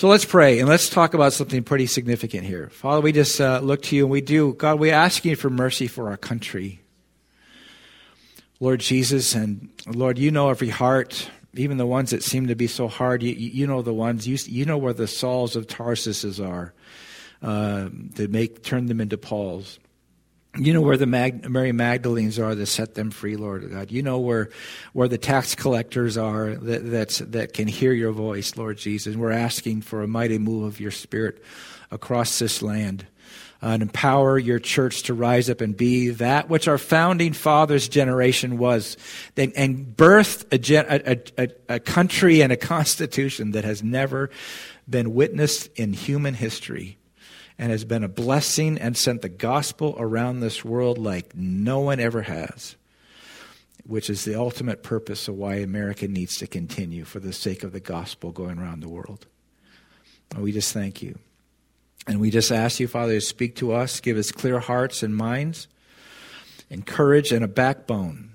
So let's pray and let's talk about something pretty significant here. Father, we just uh, look to you and we do. God, we ask you for mercy for our country. Lord Jesus, and Lord, you know every heart, even the ones that seem to be so hard. You, you know the ones, you, you know where the Sauls of Tarsus are uh, to make, turn them into Pauls. You know where the Mag- Mary Magdalenes are that set them free, Lord God. You know where, where the tax collectors are that, that can hear your voice, Lord Jesus. We're asking for a mighty move of your Spirit across this land. Uh, and empower your church to rise up and be that which our founding fathers' generation was, and, and a, gen, a, a, a country and a constitution that has never been witnessed in human history and has been a blessing and sent the gospel around this world like no one ever has, which is the ultimate purpose of why America needs to continue for the sake of the gospel going around the world. And we just thank you. And we just ask you, Father, to speak to us, give us clear hearts and minds, and courage and a backbone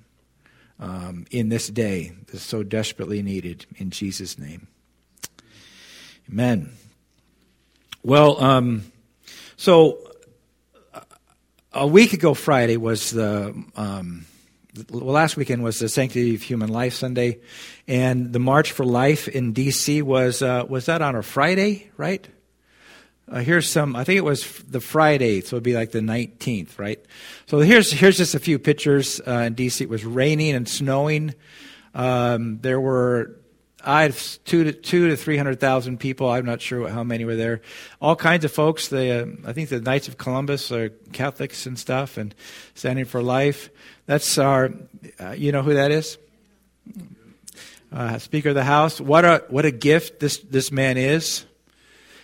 um, in this day that's so desperately needed. In Jesus' name. Amen. Well, um, so a week ago Friday was the um, well, last weekend was the Sanctity of Human Life Sunday, and the March for Life in D.C. was uh, was that on a Friday, right? Uh, here's some. I think it was the Friday, so it'd be like the 19th, right? So here's here's just a few pictures. Uh, in D.C., it was raining and snowing. Um, there were I had two to two to three hundred thousand people. I'm not sure how many were there. All kinds of folks. The uh, I think the Knights of Columbus are Catholics and stuff, and Standing for Life. That's our. Uh, you know who that is? Uh, Speaker of the House. What a what a gift this this man is.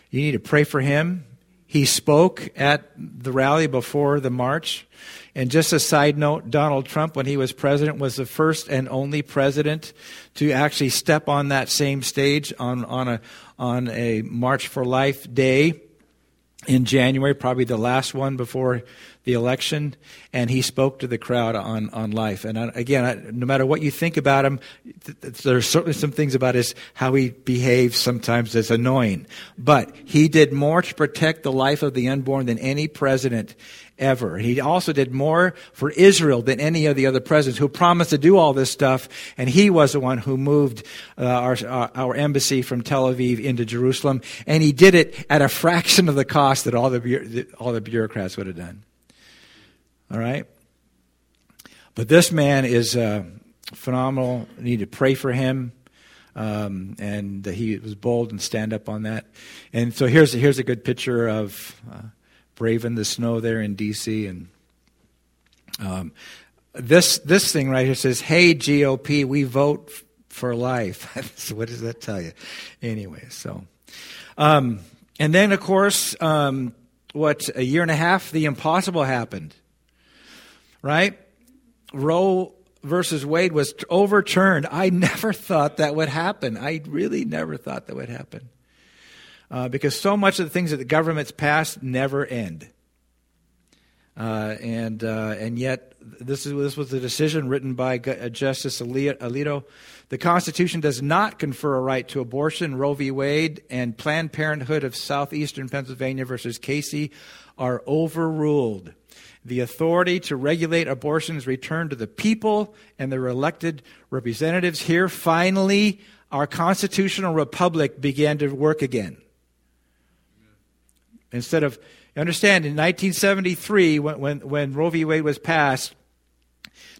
You need to pray for him. He spoke at the rally before the march. And just a side note, Donald Trump, when he was president, was the first and only president to actually step on that same stage on, on, a, on a March for Life day in January, probably the last one before the election, and he spoke to the crowd on, on life. And uh, again, no matter what you think about him, there are certainly some things about his how he behaves sometimes that's annoying. But he did more to protect the life of the unborn than any president ever. He also did more for Israel than any of the other presidents who promised to do all this stuff. And he was the one who moved uh, our, our embassy from Tel Aviv into Jerusalem. And he did it at a fraction of the cost that all the, all the bureaucrats would have done. All right? But this man is uh, phenomenal. You need to pray for him. Um, and he was bold and stand up on that. And so here's here's a good picture of uh, braving the snow there in D.C. And um, this this thing right here says, "Hey GOP, we vote f- for life." so what does that tell you? Anyway, so um, and then of course, um, what a year and a half, the impossible happened. Right, Roe versus Wade was overturned. I never thought that would happen. I really never thought that would happen uh, because so much of the things that the government's passed never end. Uh, and uh, and yet this is this was a decision written by uh, Justice Alito. The Constitution does not confer a right to abortion. Roe v. Wade and Planned Parenthood of Southeastern Pennsylvania versus Casey are overruled. The authority to regulate abortion is returned to the people and their elected representatives. Here, finally, our constitutional republic began to work again. Instead of, understand, in 1973, when, when, when Roe v. Wade was passed,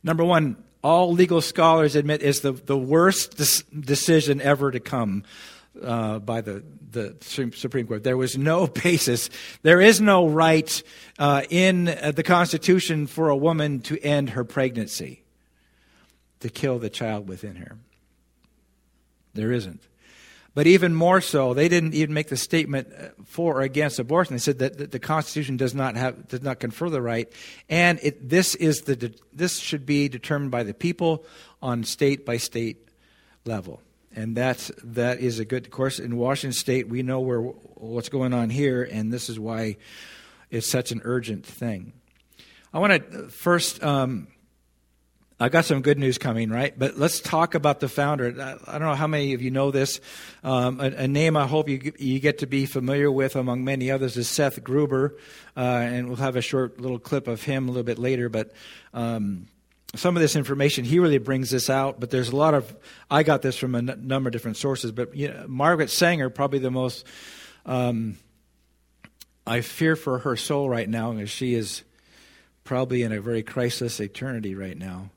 number one, all legal scholars admit is the, the worst decision ever to come uh, by the, the Supreme Court. There was no basis. There is no right uh, in the Constitution for a woman to end her pregnancy, to kill the child within her. There isn't. But even more so, they didn't even make the statement uh, for or against abortion. They said that the Constitution does not have does not confer the right, and it, this is the this should be determined by the people on state by state level, and that's that is a good course. In Washington State, we know where what's going on here, and this is why it's such an urgent thing. I want to first um, I got some good news coming, right? But let's talk about the founder. I don't know how many of you know this. Um, a, a, name I hope you you get to be familiar with, among many others, is Seth Gruber, uh, and we'll have a short little clip of him a little bit later. But um, some of this information, he really brings this out. But there's a lot of I got this from a n- number of different sources. But you know, Margaret Sanger, probably the most. Um, I fear for her soul right now, as she is probably in a very crisis eternity right now.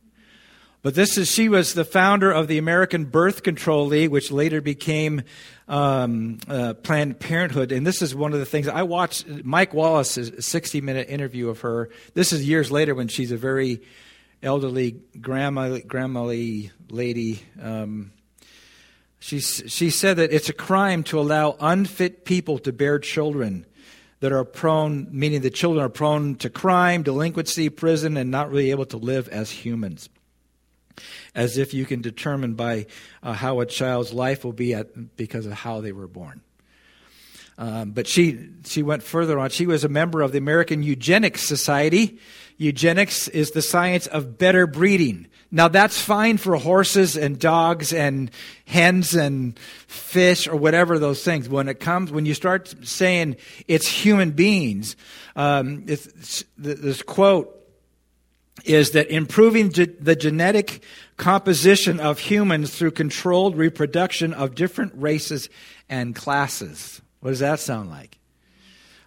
But this is, she was the founder of the American Birth Control League, which later became um, uh, Planned Parenthood. And this is one of the things I watched Mike Wallace's 60 minute interview of her. This is years later when she's a very elderly, grandma, grandmotherly lady. Um, she, she said that it's a crime to allow unfit people to bear children that are prone, meaning the children are prone to crime, delinquency, prison, and not really able to live as humans as if you can determine by uh, how a child's life will be at, because of how they were born. Um, but she, she went further on. She was a member of the American Eugenics Society. Eugenics is the science of better breeding. Now that's fine for horses and dogs and hens and fish or whatever those things. When it comes, when you start saying it's human beings, um, it's, this quote is that improving ge- the genetic composition of humans through controlled reproduction of different races and classes. What does that sound like?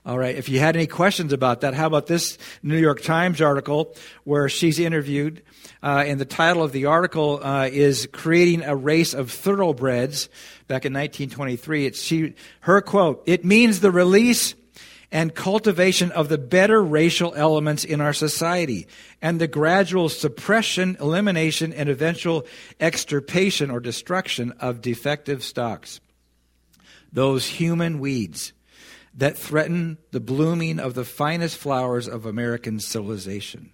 All right, if you had any questions about that, how about this New York Times article where she's interviewed? Uh, and the title of the article uh, is Creating a Race of Thoroughbreds back in 1923. It's she, her quote, it means the release and cultivation of the better racial elements in our society, and the gradual suppression, elimination, and eventual extirpation or destruction of defective stocks. Those human weeds that threaten the blooming of the finest flowers of American civilization.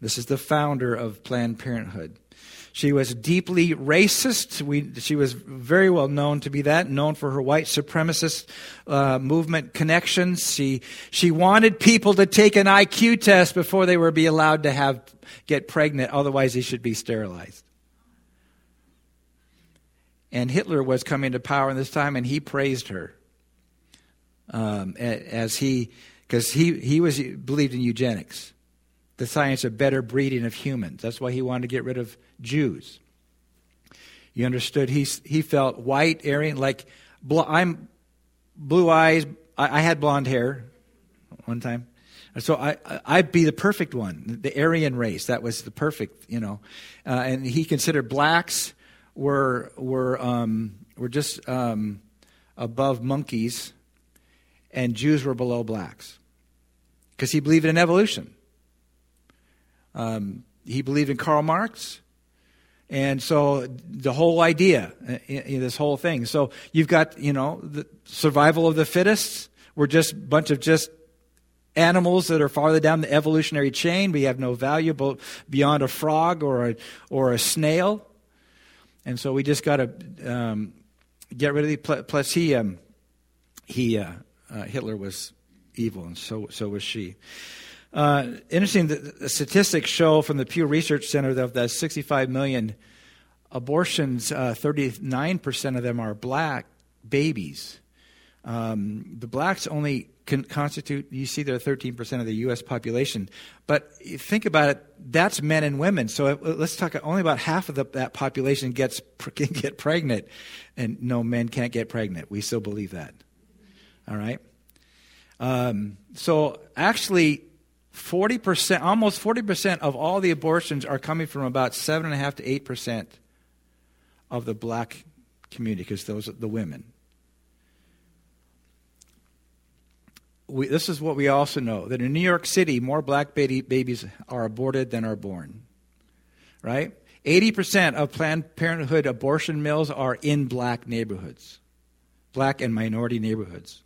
This is the founder of Planned Parenthood. She was deeply racist. We, she was very well known to be that, known for her white supremacist uh, movement connections. She, she wanted people to take an IQ test before they were be allowed to have, get pregnant, otherwise they should be sterilized. And Hitler was coming to power in this time, and he praised her um, as he, because he, he was believed in eugenics the science of better breeding of humans. That's why he wanted to get rid of Jews. You understood? He, he felt white, Aryan, like I'm blue eyes. I, I had blonde hair one time. So I, I'd be the perfect one, the Aryan race. That was the perfect, you know. Uh, and he considered blacks were were um, were just um, above monkeys, and Jews were below blacks, because he believed in evolution. Um, he believed in Karl Marx. And so the whole idea, uh, this whole thing. So you've got, you know, the survival of the fittest. We're just a bunch of just animals that are farther down the evolutionary chain. We have no value beyond a frog or a, or a snail. And so we just got to um, get rid of the. Plus, he, um, he uh, uh, Hitler was evil, and so so was she. Uh, interesting, the, statistics show from the Pew Research Center that of the 65 million abortions, uh, 39% of them are black babies. Um, the blacks only can constitute, you see, they're 13% of the U.S. population. But think about it, that's men and women. So uh, let's talk, only about half of the, that population gets can get pregnant. And no, men can't get pregnant. We still believe that. All right? Um, so actually, 40%, almost 40% of all the abortions are coming from about 7.5 to 8% of the black community, because those are the women. We, this is what we also know that in New York City, more black baby, babies are aborted than are born. Right? 80% of Planned Parenthood abortion mills are in black neighborhoods, black and minority neighborhoods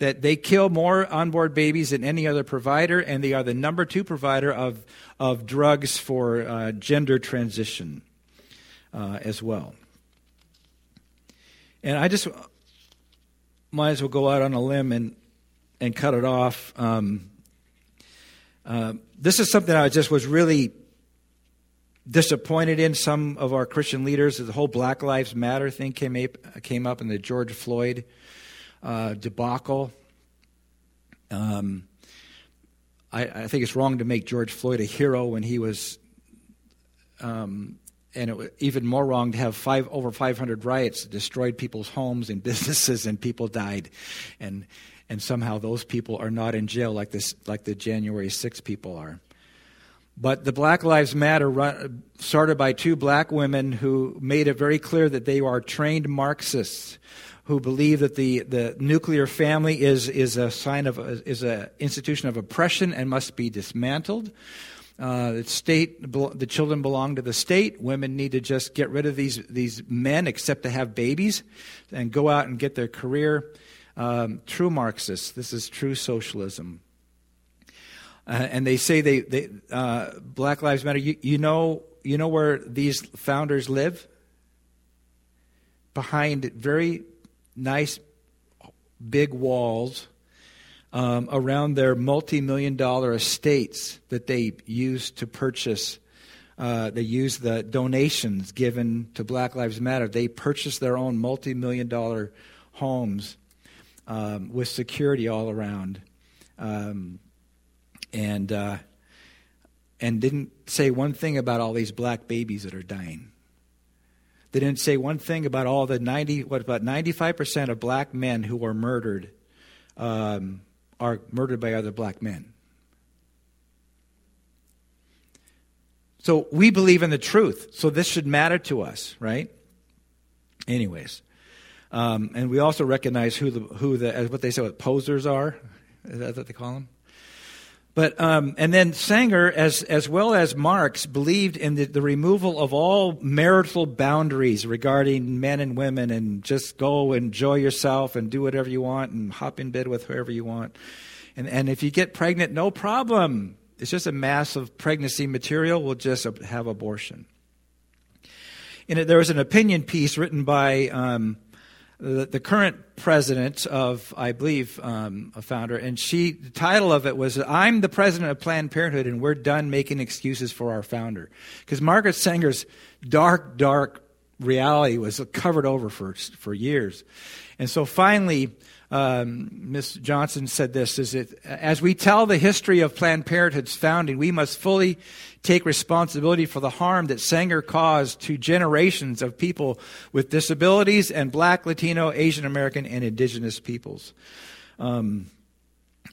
that they kill more onboard babies than any other provider, and they are the number two provider of, of drugs for uh, gender transition uh, as well. And I just might as well go out on a limb and, and cut it off. Um, Uh, this is something I just was really disappointed in. Some of our Christian leaders, the whole Black Lives Matter thing came came up in the George Floyd uh, debacle. Um, I, I, think it's wrong to make George Floyd a hero when he was, um, and it was even more wrong to have five over 500 riots that destroyed people's homes and businesses and people died, and and somehow those people are not in jail like this like the January 6 people are. But the Black Lives Matter started by two black women who made it very clear that they are trained Marxists who believe that the, the nuclear family is, is a sign of is an institution of oppression and must be dismantled. Uh, the state, the children belong to the state. Women need to just get rid of these these men, except to have babies, and go out and get their career. Um, true Marxists. This is true socialism. Uh, and they say they, they uh, Black Lives Matter. You, you know you know where these founders live? Behind very nice big walls um, around their multi million dollar estates that they use to purchase. Uh, they use the donations given to Black Lives Matter. They purchase their own multi million dollar homes um, with security all around. Um, and, uh, and didn't say one thing about all these black babies that are dying. They didn't say one thing about all the 90, what about 95% of black men who are murdered um, are murdered by other black men. So we believe in the truth. So this should matter to us, right? Anyways. Um, and we also recognize who the, who the, what they say, what posers are. Is that what they call them? But um, and then Sanger, as as well as Marx, believed in the, the, removal of all marital boundaries regarding men and women, and just go enjoy yourself and do whatever you want and hop in bed with whoever you want. And and if you get pregnant, no problem. It's just a mass of pregnancy material. We'll just have abortion. And there was an opinion piece written by. Um, the, the current president of, I believe, um, a founder, and she, the title of it was, I'm the president of Planned Parenthood, and we're done making excuses for our founder. Because Margaret Sanger's dark, dark reality was covered over for, for years. And so finally, um, Ms. Johnson said this is it as we tell the history of Planned Parenthood's founding, we must fully take responsibility for the harm that Sanger caused to generations of people with disabilities and black, Latino, Asian American, and indigenous peoples. Um,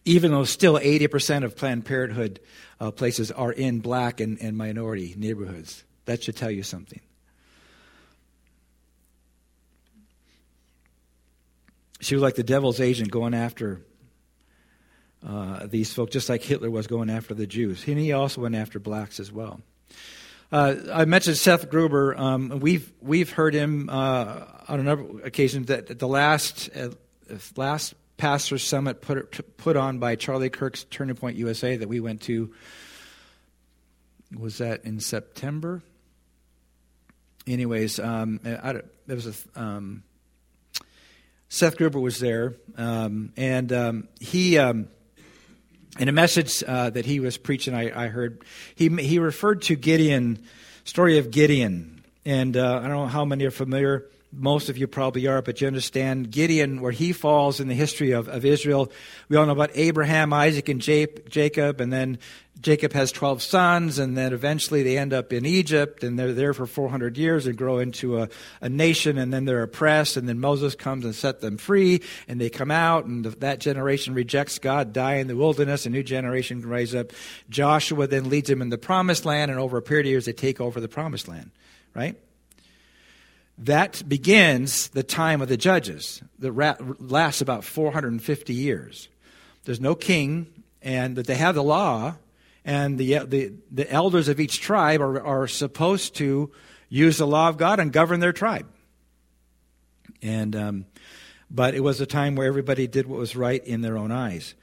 even though still 80% of Planned Parenthood uh, places are in black and, and minority neighborhoods. That should tell you something. She was like the devil's agent going after uh, these folks, just like Hitler was going after the Jews. And he also went after blacks as well. Uh, I mentioned Seth Gruber. Um, we've we've heard him uh, on a number of occasions that the last uh, last pastor summit put put on by Charlie Kirk's Turning Point USA that we went to was that in September. Anyways, um, I, there was a um, Seth Gruber was there, um, and um, he, um, in a message uh, that he was preaching, I, I, heard he he referred to Gideon, story of Gideon, and uh, I don't know how many are familiar. Most of you probably are, but you understand Gideon, where he falls in the history of, of Israel. We all know about Abraham, Isaac, and Jacob, and then Jacob has 12 sons, and then eventually they end up in Egypt, and they're there for 400 years and grow into a, a nation, and then they're oppressed, and then Moses comes and set them free, and they come out, and that generation rejects God, die in the wilderness, a new generation can rise up. Joshua then leads them in the promised land, and over a period of years they take over the promised land, right? That begins the time of the judges that lasts about 450 years. There's no king, and that they have the law, and the, the, the elders of each tribe are, are supposed to use the law of God and govern their tribe. And, um, but it was a time where everybody did what was right in their own eyes.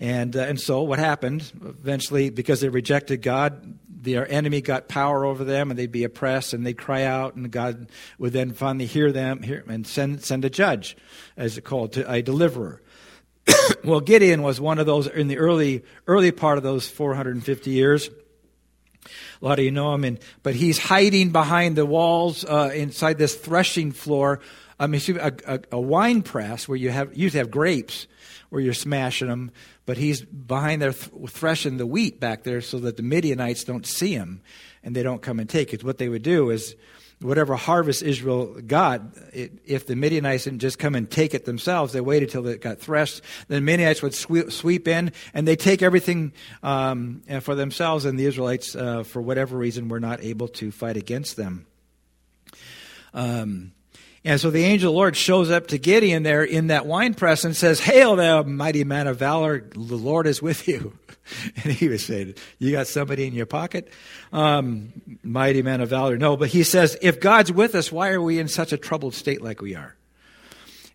And, uh, and so what happened eventually, because they rejected God, their enemy got power over them and they'd be oppressed and they'd cry out and God would then finally hear them hear, and send, send a judge, as it called, to a deliverer. well, Gideon was one of those in the early early part of those 450 years. A lot of you know him, and, but he's hiding behind the walls uh, inside this threshing floor. I mean, a, a, a, wine press where you have used to have grapes, where you're smashing them, but he's behind there th- threshing the wheat back there so that the Midianites don't see him and they don't come and take it. What they would do is whatever harvest Israel got, it, if the Midianites didn't just come and take it themselves, they waited till it got threshed. Then the Midianites would sweep, sweep in and they take everything um, for themselves, and the Israelites, uh, for whatever reason, were not able to fight against them. Um, and so the angel of the Lord shows up to Gideon there in that wine press and says, Hail, thou mighty man of valor, the Lord is with you. And he was saying, You got somebody in your pocket? Um, mighty man of valor. No, but he says, If God's with us, why are we in such a troubled state like we are?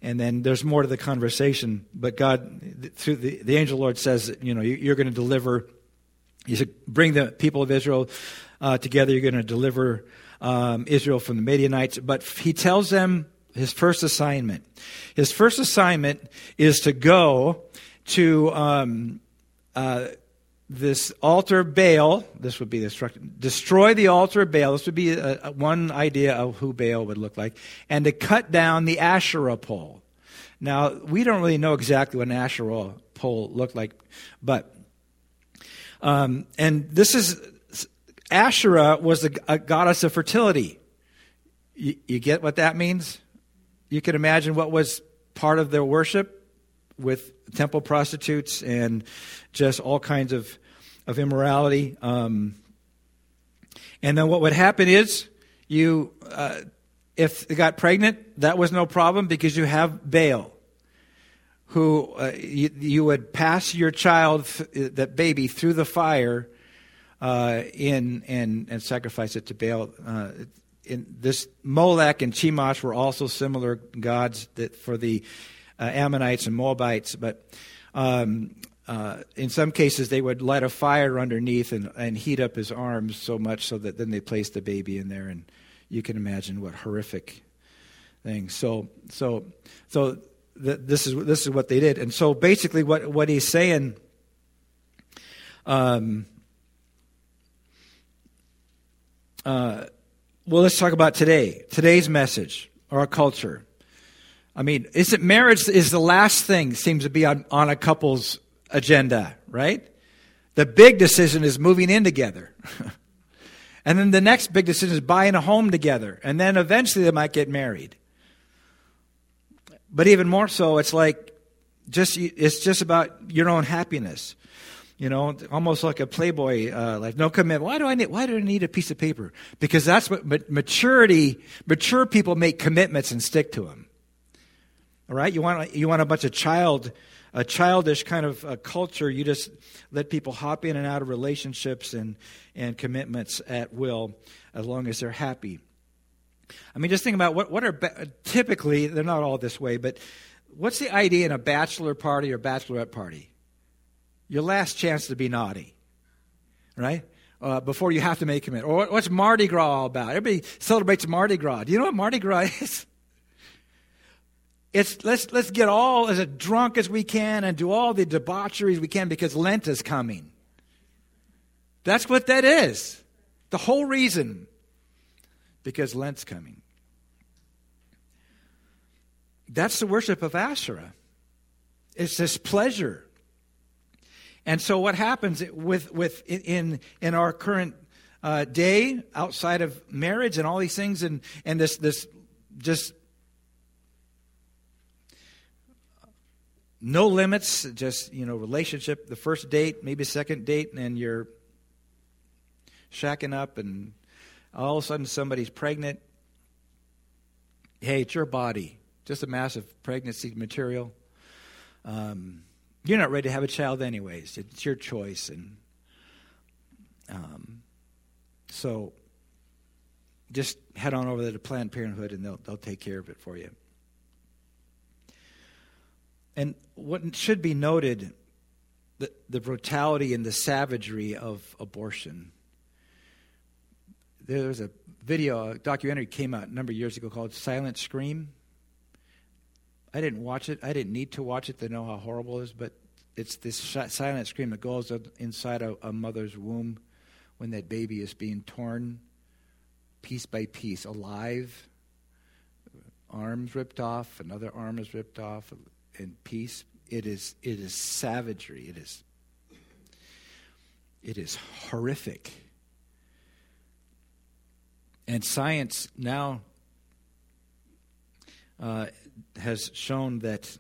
And then there's more to the conversation. But God, through the, the angel Lord says, You know, you're going to deliver, you said, bring the people of Israel uh, together. You're going to deliver um, Israel from the Midianites. But he tells them his first assignment. His first assignment is to go to um, uh, this altar Baal. This would be the destroy the altar of Baal. This would be a, a, one idea of who Baal would look like, and to cut down the Asherah pole. Now we don't really know exactly what an Asherah pole looked like, but um, and this is Asherah was a, a goddess of fertility. You, you get what that means? You can imagine what was part of their worship with temple prostitutes and just all kinds of, of immorality. Um, and then what would happen is you, uh, if they got pregnant, that was no problem because you have Baal, who uh, you, you, would pass your child, that baby, through the fire uh, in and and sacrifice it to Baal. Uh, in this Molech and Chemosh were also similar gods that for the uh, Ammonites and Moabites, but um, uh, in some cases they would light a fire underneath and, and heat up his arms so much so that then they placed the baby in there, and you can imagine what horrific things. So so so this is this is what they did, and so basically what what he's saying. Um, Uh, well, let's talk about today. Today's message, or our culture. I mean, isn't marriage is the last thing seems to be on, on a couple's agenda, right? The big decision is moving in together. and then the next big decision is buying a home together. And then eventually they might get married. But even more so, it's like just it's just about your own happiness you know, almost like a Playboy uh, life. No commitment. Why do I need? Why do I need a piece of paper? Because that's what maturity. Mature people make commitments and stick to them. All right. You want you want a bunch of child, a childish kind of uh, culture. You just let people hop in and out of relationships and and commitments at will, as long as they're happy. I mean, just think about what what are typically they're not all this way, but what's the idea in a bachelor party or bachelorette party? Your last chance to be naughty, right? Uh, before you have to make commit. Or what's Mardi Gras all about? Everybody celebrates Mardi Gras. Do you know what Mardi Gras is? It's let's let's get all as drunk as we can and do all the debaucheries we can because Lent is coming. That's what that is. The whole reason. Because Lent's coming. That's the worship of Asherah. It's this pleasure. And so what happens with, with in, in our current uh, day outside of marriage and all these things and, and this, this just no limits, just, you know, relationship, the first date, maybe second date, and you're shacking up and all of a sudden somebody's pregnant. Hey, it's your body. Just a massive pregnancy material. Um, you're not ready to have a child, anyways. It's your choice. And um, so just head on over to Planned Parenthood and they'll, they'll take care of it for you. And what should be noted the, the brutality and the savagery of abortion. There was a video, a documentary came out a number of years ago called Silent Scream. I didn't watch it. I didn't need to watch it to know how horrible it is, but it's this silent scream that goes inside a, a mother's womb when that baby is being torn piece by piece, alive, arms ripped off, another arm is ripped off, and piece. It is it is savagery. It is it is horrific. And science now uh, has shown that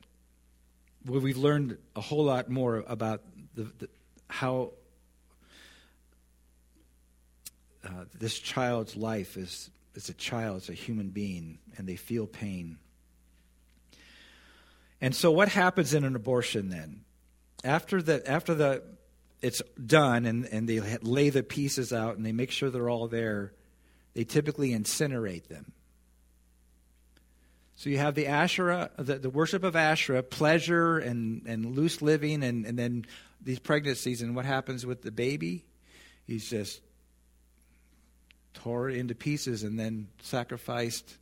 well, we've learned a whole lot more about the, the, how uh, this child's life is, is a child, it's a human being, and they feel pain. And so, what happens in an abortion then? After the, after the it's done and, and they lay the pieces out and they make sure they're all there, they typically incinerate them. So you have the Asherah, the, the worship of Asherah, pleasure and, and loose living, and, and then these pregnancies. And what happens with the baby? He's just tore into pieces and then sacrificed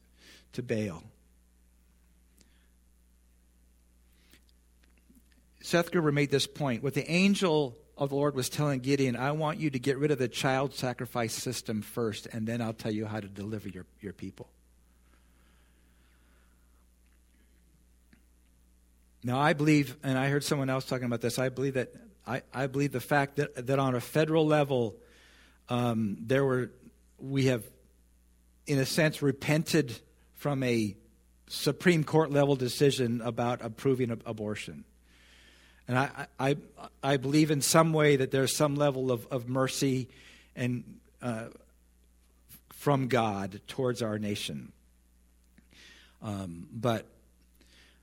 to Baal. Seth Gruber made this point. What the angel of the Lord was telling Gideon, I want you to get rid of the child sacrifice system first, and then I'll tell you how to deliver your, your people. Now, I believe, and I heard someone else talking about this, I believe that I, I believe the fact that, that on a federal level, um, there were, we have, in a sense, repented from a Supreme Court level decision about approving abortion. And I, I, I believe in some way that there's some level of, of mercy and uh, from God towards our nation. Um, but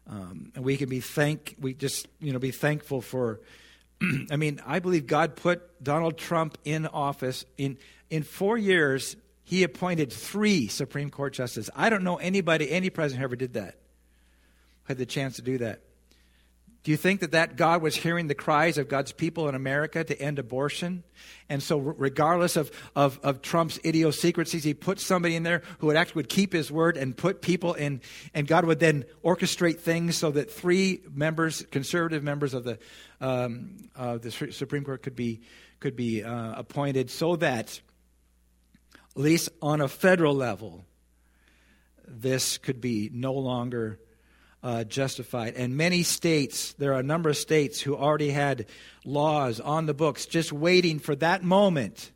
um, and we can be thank we just you know be thankful for. I mean, I believe God put Donald Trump in office in in four years. He appointed three Supreme Court justices. I don't know anybody, any president who ever did that. Had the chance to do that. Do you think that that God was hearing the cries of God's people in America to end abortion? And so, regardless of, of, of, Trump's idiosyncrasies, he put somebody in there who would actually would keep his word and put people in, and God would then orchestrate things so that three members, conservative members of the, um, uh, the Supreme Court, could be, could be uh, appointed so that, at least on a federal level, this could be no longer uh, justified. And many states, there are a number of states who already had laws on the books just waiting for that moment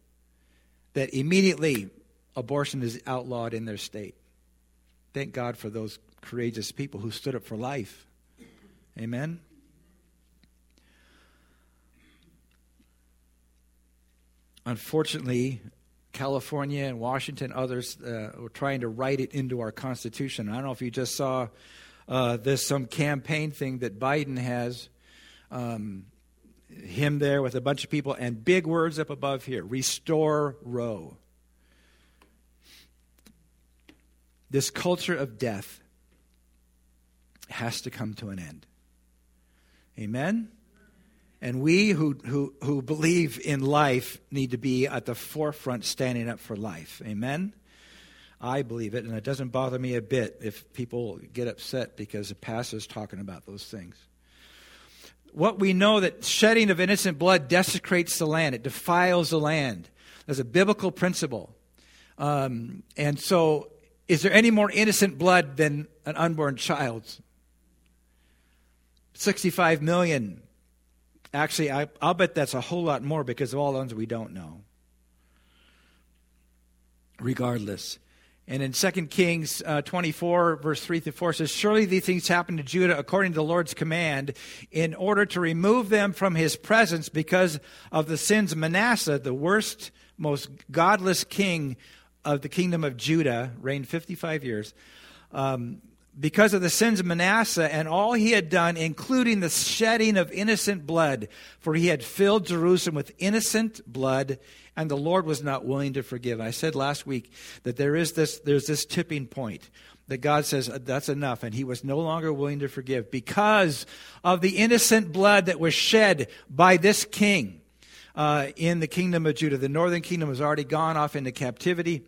that immediately abortion is outlawed in their state. Thank God for those courageous people who stood up for life. Amen. Unfortunately, California and Washington, others uh, were trying to write it into our Constitution. I don't know if you just saw uh, there's some campaign thing that Biden has. Um, him there with a bunch of people and big words up above here restore Roe. This culture of death has to come to an end. Amen? And we who, who, who believe in life need to be at the forefront standing up for life. Amen? I believe it, and it doesn't bother me a bit if people get upset because the pastor's talking about those things. What we know that shedding of innocent blood desecrates the land, it defiles the land. There's a biblical principle. Um, and so, is there any more innocent blood than an unborn child's? 65 million. Actually, I, will bet that's a whole lot more because of all the ones we don't know. Regardless. And in 2 Kings uh, 24, verse 3 through 4 says, Surely these things happened to Judah according to the Lord's command, in order to remove them from his presence because of the sins of Manasseh, the worst, most godless king of the kingdom of Judah, reigned 55 years. Um, because of the sins of Manasseh and all he had done, including the shedding of innocent blood, for he had filled Jerusalem with innocent blood and the Lord was not willing to forgive. I said last week that there is this, there's this tipping point that God says that's enough, and He was no longer willing to forgive because of the innocent blood that was shed by this king uh, in the kingdom of Judah. The northern kingdom was already gone off into captivity,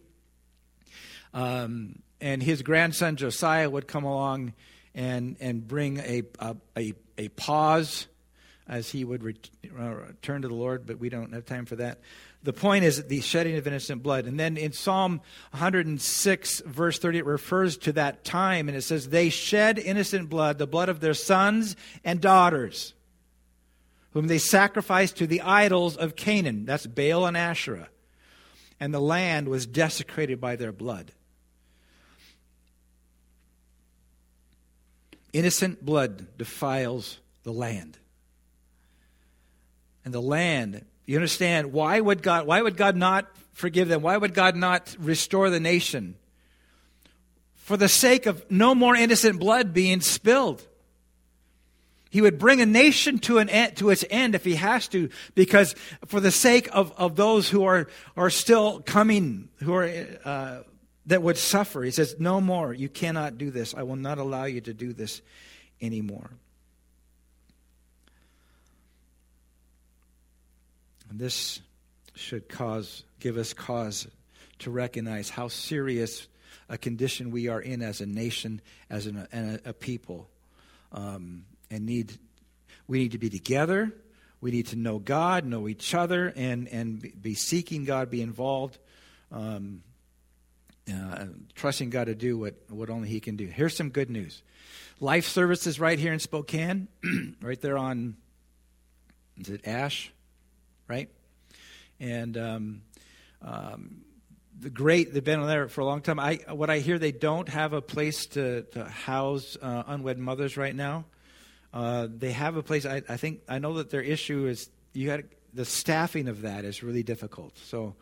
um, and his grandson Josiah would come along and, and bring a, a, a, a pause as he would ret- uh, to the Lord, but we don't have time for that. The point is the shedding of innocent blood. And then in Psalm 106, verse 30, it refers to that time, and it says, They shed innocent blood, the blood of their sons and daughters, whom they sacrificed to the idols of Canaan. That's Baal and Asherah. And the land was desecrated by their blood. Innocent blood defiles the land. And the land, you understand, why would God why would God not forgive them? Why would God not restore the nation? For the sake of no more innocent blood being spilled. He would bring a nation to an end, to its end if he has to, because for the sake of, of those who are, are still coming, who are uh, that would suffer. He says, No more. You cannot do this. I will not allow you to do this anymore. And this should cause, give us cause to recognize how serious a condition we are in as a nation, as an, a, a, people, um, and need we need to be together. We need to know God, know each other, and and be seeking God, be involved. Um, uh, trusting God to do what, what only He can do. Here's some good news Life Services right here in Spokane, right there on, is it Ash? Right? And um, um, the great, they've been there for a long time. I, what I hear, they don't have a place to, to house uh, unwed mothers right now. Uh, they have a place. I, I think I know that their issue is you got the staffing of that is really difficult. So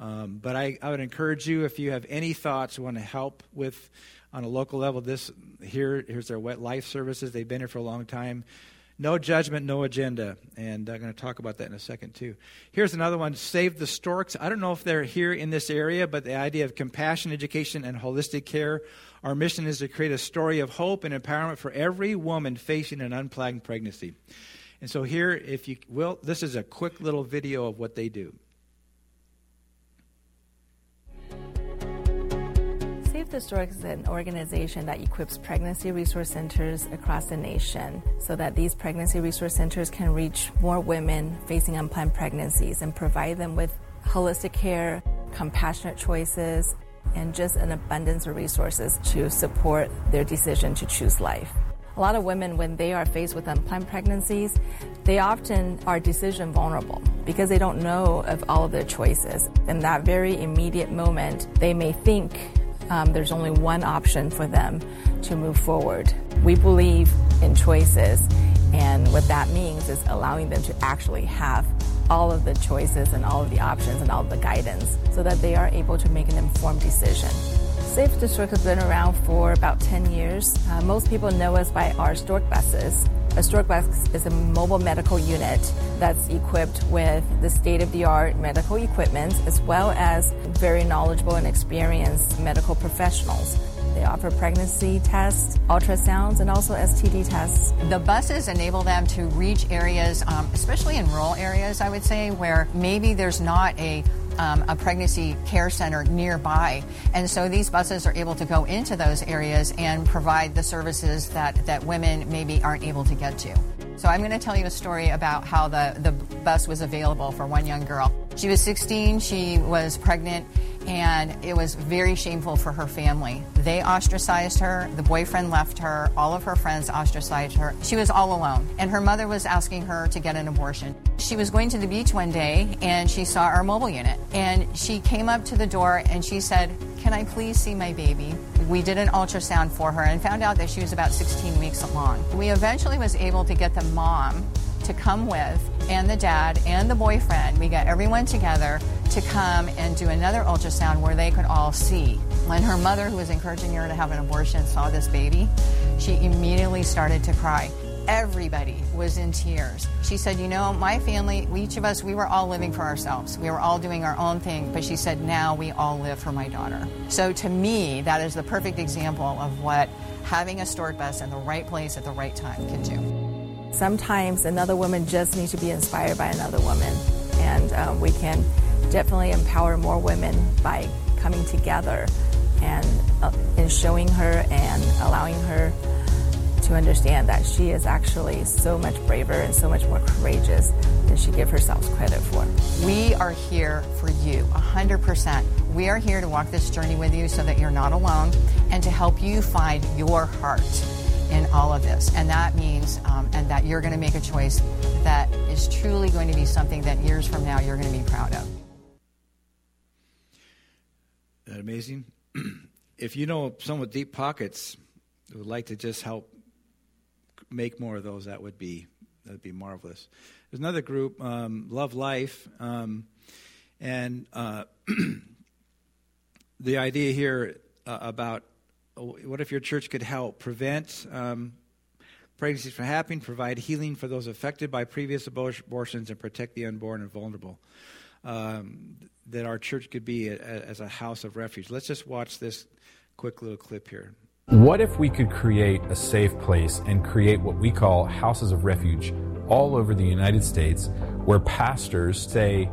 um, but I, I would encourage you if you have any thoughts, want to help with on a local level. This here here's their wet life services. They've been here for a long time. No judgment, no agenda, and I'm going to talk about that in a second too. Here's another one: Save the Storks. I don't know if they're here in this area, but the idea of compassion, education, and holistic care. Our mission is to create a story of hope and empowerment for every woman facing an unplanned pregnancy. And so here, if you will, this is a quick little video of what they do. The Storks is an organization that equips pregnancy resource centers across the nation so that these pregnancy resource centers can reach more women facing unplanned pregnancies and provide them with holistic care, compassionate choices, and just an abundance of resources to support their decision to choose life. A lot of women, when they are faced with unplanned pregnancies, they often are decision vulnerable because they don't know of all of their choices. In that very immediate moment, they may think um, there's only one option for them to move forward. We believe in choices, and what that means is allowing them to actually have all of the choices and all of the options and all of the guidance so that they are able to make an informed decision. Save the Storks has been around for about 10 years. Uh, most people know us by our stork buses. A stork bus is a mobile medical unit that's equipped with the state of the art medical equipment as well as very knowledgeable and experienced medical professionals. They offer pregnancy tests, ultrasounds, and also STD tests. The buses enable them to reach areas, um, especially in rural areas, I would say, where maybe there's not a um, a pregnancy care center nearby. And so these buses are able to go into those areas and provide the services that, that women maybe aren't able to get to. So I'm going to tell you a story about how the, the bus was available for one young girl. She was 16, she was pregnant, and it was very shameful for her family. They ostracized her, the boyfriend left her, all of her friends ostracized her. She was all alone, and her mother was asking her to get an abortion. She was going to the beach one day and she saw our mobile unit, and she came up to the door and she said, Can I please see my baby? We did an ultrasound for her and found out that she was about 16 weeks along. We eventually was able to get the mom to come with and the dad and the boyfriend. We got everyone together to come and do another ultrasound where they could all see. When her mother, who was encouraging her to have an abortion, saw this baby, she immediately started to cry. Everybody was in tears. She said, You know, my family, each of us, we were all living for ourselves. We were all doing our own thing. But she said, Now we all live for my daughter. So to me, that is the perfect example of what having a stork bus in the right place at the right time can do. Sometimes another woman just needs to be inspired by another woman. And um, we can definitely empower more women by coming together and uh, showing her and allowing her to understand that she is actually so much braver and so much more courageous than she gives herself credit for. We are here for you, 100%. We are here to walk this journey with you so that you're not alone and to help you find your heart in all of this. And that means, um, and that you're going to make a choice that is truly going to be something that years from now you're going to be proud of. That amazing? if you know someone with deep pockets who would like to just help make more of those, that would be that would be marvelous. There's another group, um, Love Life, um, and uh, the idea here uh, about what if your church could help prevent um, pregnancies from happening, provide healing for those affected by previous abortions, and protect the unborn and vulnerable. Um, that our church could be a, a, as a house of refuge. Let's just watch this quick little clip here. What if we could create a safe place and create what we call houses of refuge all over the United States where pastors say,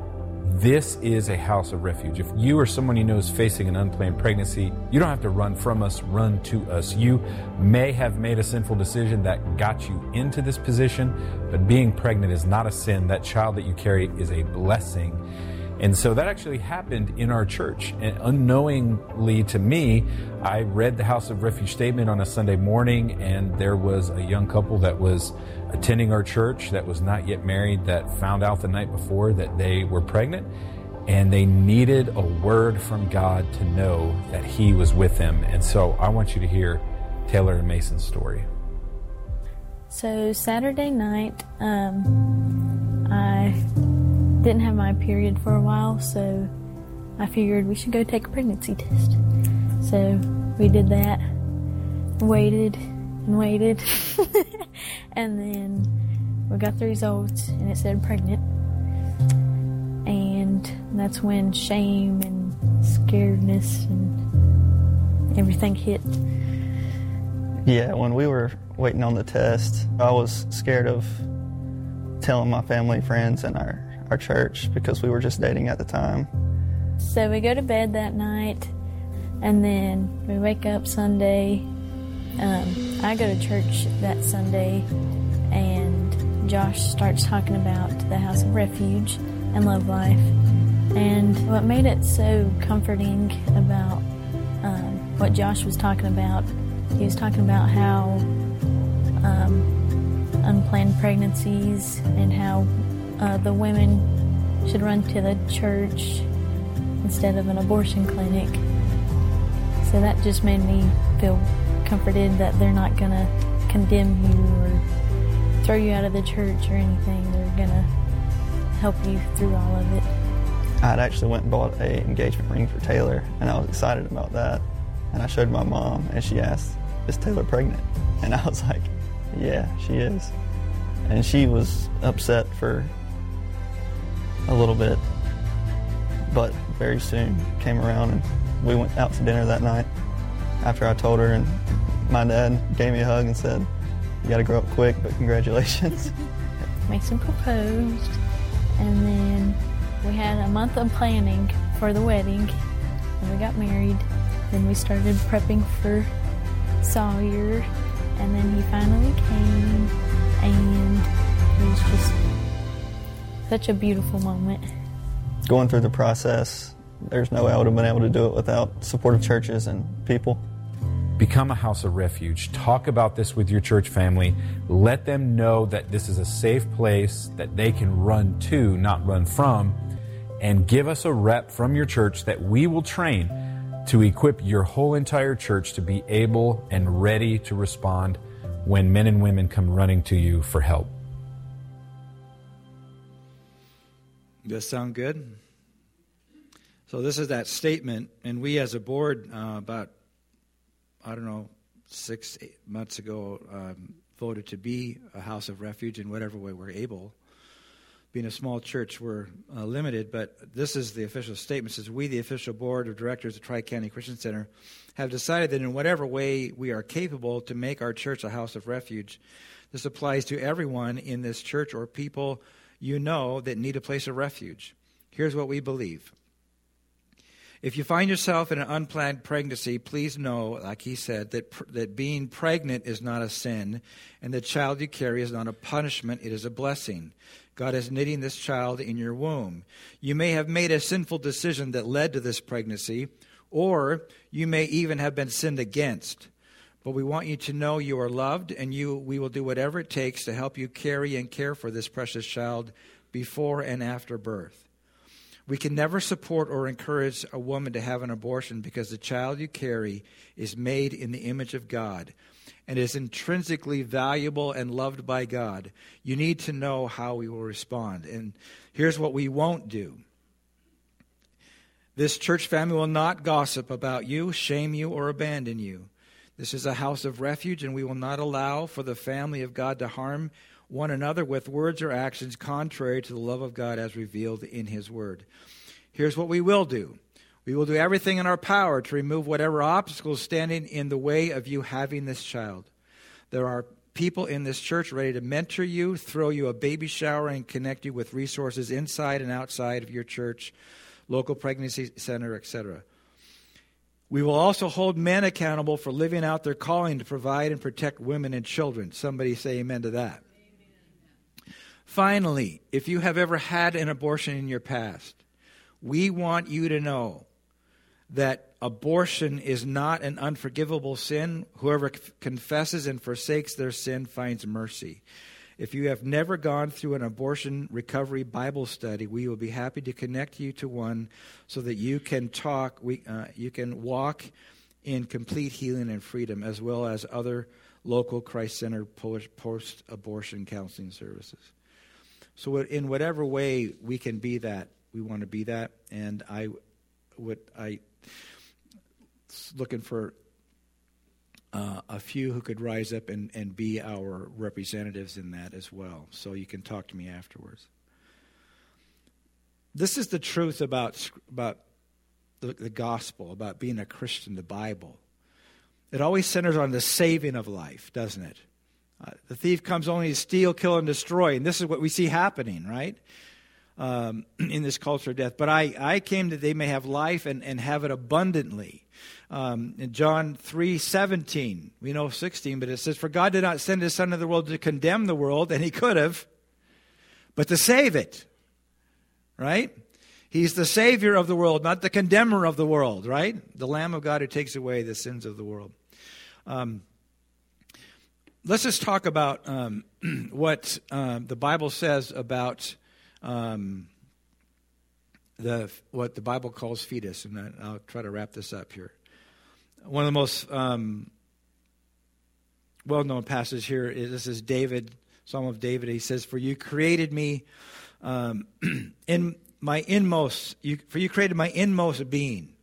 this is a house of refuge. If you or someone you know is facing an unplanned pregnancy, you don't have to run from us, run to us. You may have made a sinful decision that got you into this position, but being pregnant is not a sin. That child that you carry is a blessing. And so that actually happened in our church. And unknowingly to me, I read the House of Refuge statement on a Sunday morning, and there was a young couple that was attending our church that was not yet married that found out the night before that they were pregnant. And they needed a word from God to know that He was with them. And so I want you to hear Taylor and Mason's story. So Saturday night, um, I didn't have my period for a while, so I figured we should go take a pregnancy test. So we did that, waited and waited, and then we got the results and it said pregnant. And that's when shame and scaredness and everything hit. Yeah, when we were waiting on the test, I was scared of telling my family, friends, and our our church because we were just dating at the time. So we go to bed that night, and then we wake up Sunday. Um, I go to church that Sunday, and Josh starts talking about the House of Refuge and Love Life. And what made it so comforting about um, what Josh was talking about, he was talking about how um, unplanned pregnancies and how uh, the women should run to the church instead of an abortion clinic. So that just made me feel comforted that they're not going to condemn you or throw you out of the church or anything. They're going to help you through all of it. I had actually went and bought a engagement ring for Taylor, and I was excited about that. And I showed my mom, and she asked, "Is Taylor pregnant?" And I was like, "Yeah, she is." And she was upset for a little bit, but very soon came around and we went out to dinner that night after I told her, and my dad gave me a hug and said, You got to grow up quick, but congratulations. Mason proposed, and then we had a month of planning for the wedding, and we got married. Then we started prepping for Sawyer, and then he finally came, and it was just such a beautiful moment. Going through the process, there's no way I would have been able to do it without supportive churches and people. Become a house of refuge. Talk about this with your church family. Let them know that this is a safe place that they can run to, not run from. And give us a rep from your church that we will train to equip your whole entire church to be able and ready to respond when men and women come running to you for help. Does that sound good? So this is that statement, and we as a board, uh, about I don't know six eight months ago, um, voted to be a house of refuge in whatever way we're able. Being a small church, we're uh, limited, but this is the official statement. It says we, the official board of directors of Tri County Christian Center, have decided that in whatever way we are capable to make our church a house of refuge. This applies to everyone in this church or people you know that need a place of refuge. Here's what we believe If you find yourself in an unplanned pregnancy, please know, like he said, that, that being pregnant is not a sin, and the child you carry is not a punishment, it is a blessing. God is knitting this child in your womb. You may have made a sinful decision that led to this pregnancy, or you may even have been sinned against. But we want you to know you are loved, and you, we will do whatever it takes to help you carry and care for this precious child before and after birth. We can never support or encourage a woman to have an abortion because the child you carry is made in the image of God and is intrinsically valuable and loved by God. You need to know how we will respond. And here's what we won't do. This church family will not gossip about you, shame you, or abandon you. This is a house of refuge, and we will not allow for the family of God to harm one another with words or actions contrary to the love of God as revealed in His Word. Here's what we will do we will do everything in our power to remove whatever obstacles standing in the way of you having this child. There are people in this church ready to mentor you, throw you a baby shower, and connect you with resources inside and outside of your church, local pregnancy center, etc. We will also hold men accountable for living out their calling to provide and protect women and children. Somebody say amen to that. Finally, if you have ever had an abortion in your past, we want you to know that abortion is not an unforgivable sin. Whoever confesses and forsakes their sin finds mercy. If you have never gone through an abortion recovery Bible study, we will be happy to connect you to one so that you can talk, we, uh, you can walk in complete healing and freedom, as well as other local Christ centered post abortion counseling services. So, in whatever way we can be that, we want to be that. And I would, I, looking for uh, a few who could rise up and, and be our representatives in that as well. So you can talk to me afterwards. This is the truth about, about the, the gospel, about being a Christian, the Bible. It always centers on the saving of life, doesn't it? Uh, the thief comes only to steal, kill, and destroy. And this is what we see happening, right? Um, in this culture of death. But I, I came that they may have life and, and have it abundantly. Um, in John 3 17, we know 16, but it says, For God did not send his Son into the world to condemn the world, and he could have, but to save it. Right? He's the Savior of the world, not the condemner of the world, right? The Lamb of God who takes away the sins of the world. Um, let's just talk about um, what um, the Bible says about um, the what the Bible calls fetus, and I'll try to wrap this up here. One of the most um, well-known passages here is this is David, Psalm of David. He says, "For you created me um, in my inmost, you, for you created my inmost being.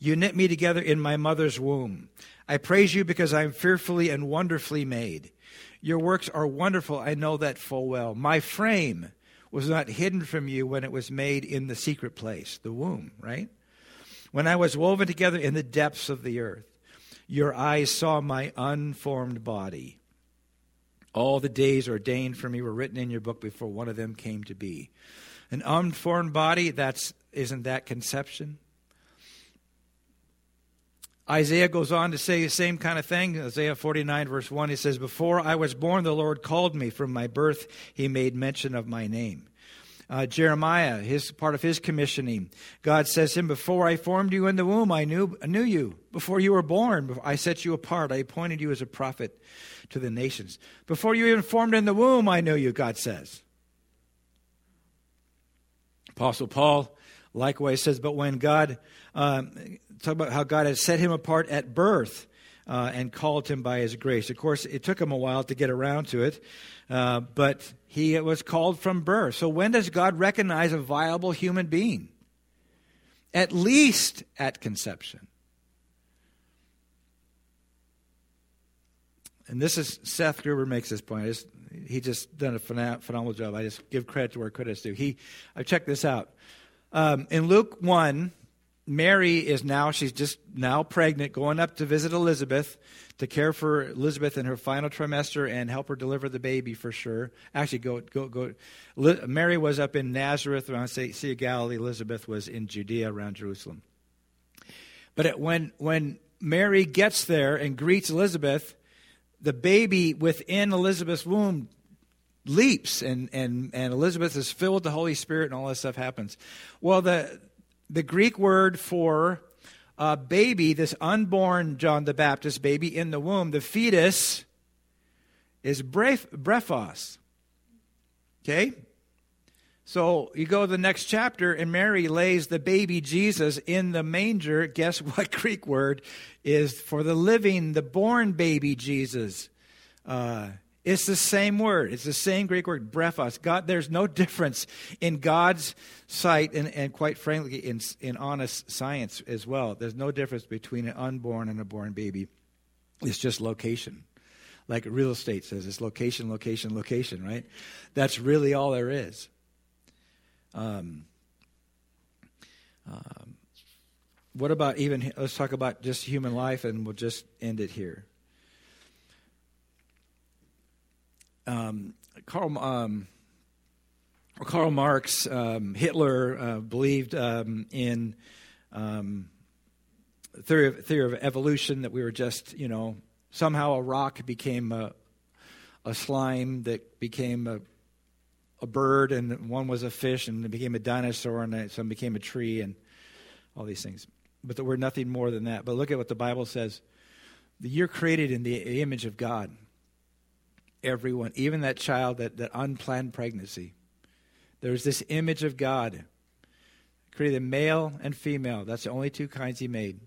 You knit me together in my mother's womb." I praise you because I am fearfully and wonderfully made. Your works are wonderful. I know that full well. My frame was not hidden from you when it was made in the secret place, the womb, right? When I was woven together in the depths of the earth, your eyes saw my unformed body. All the days ordained for me were written in your book before one of them came to be. An unformed body, that's isn't that conception? Isaiah goes on to say the same kind of thing. Isaiah 49, verse 1, he says, Before I was born, the Lord called me. From my birth, he made mention of my name. Uh, Jeremiah, his part of his commissioning, God says to him, Before I formed you in the womb, I knew, knew you. Before you were born, I set you apart. I appointed you as a prophet to the nations. Before you even formed in the womb, I knew you, God says. Apostle Paul likewise says, But when God um, talk about how God had set him apart at birth uh, and called him by his grace. Of course, it took him a while to get around to it, uh, but he was called from birth. So when does God recognize a viable human being? At least at conception. And this is Seth Gruber makes this point. He just done a phenomenal job. I just give credit to where credit's due. He, I checked this out. Um, in Luke 1, Mary is now, she's just now pregnant, going up to visit Elizabeth to care for Elizabeth in her final trimester and help her deliver the baby for sure. Actually, go, go, go. Mary was up in Nazareth around Sea of Galilee. Elizabeth was in Judea around Jerusalem. But it, when, when Mary gets there and greets Elizabeth, the baby within Elizabeth's womb leaps and, and, and Elizabeth is filled with the Holy Spirit and all this stuff happens. Well, the, the Greek word for a baby, this unborn John the Baptist baby in the womb, the fetus is bref, brephos. Okay? So you go to the next chapter, and Mary lays the baby Jesus in the manger. Guess what Greek word is for the living, the born baby Jesus? Uh, it's the same word. It's the same Greek word, brephos. God, there's no difference in God's sight, and, and quite frankly, in, in honest science as well. There's no difference between an unborn and a born baby. It's just location. Like real estate says, it's location, location, location, right? That's really all there is. Um, um, what about even, let's talk about just human life, and we'll just end it here. Um, Karl, um, Karl Marx, um, Hitler uh, believed um, in um, theory of, theory of evolution that we were just, you know, somehow a rock became a, a slime that became a, a bird, and one was a fish, and it became a dinosaur, and some became a tree, and all these things. But we're nothing more than that. But look at what the Bible says. You're created in the image of God everyone, even that child, that, that unplanned pregnancy. There's this image of God, created male and female. That's the only two kinds He made.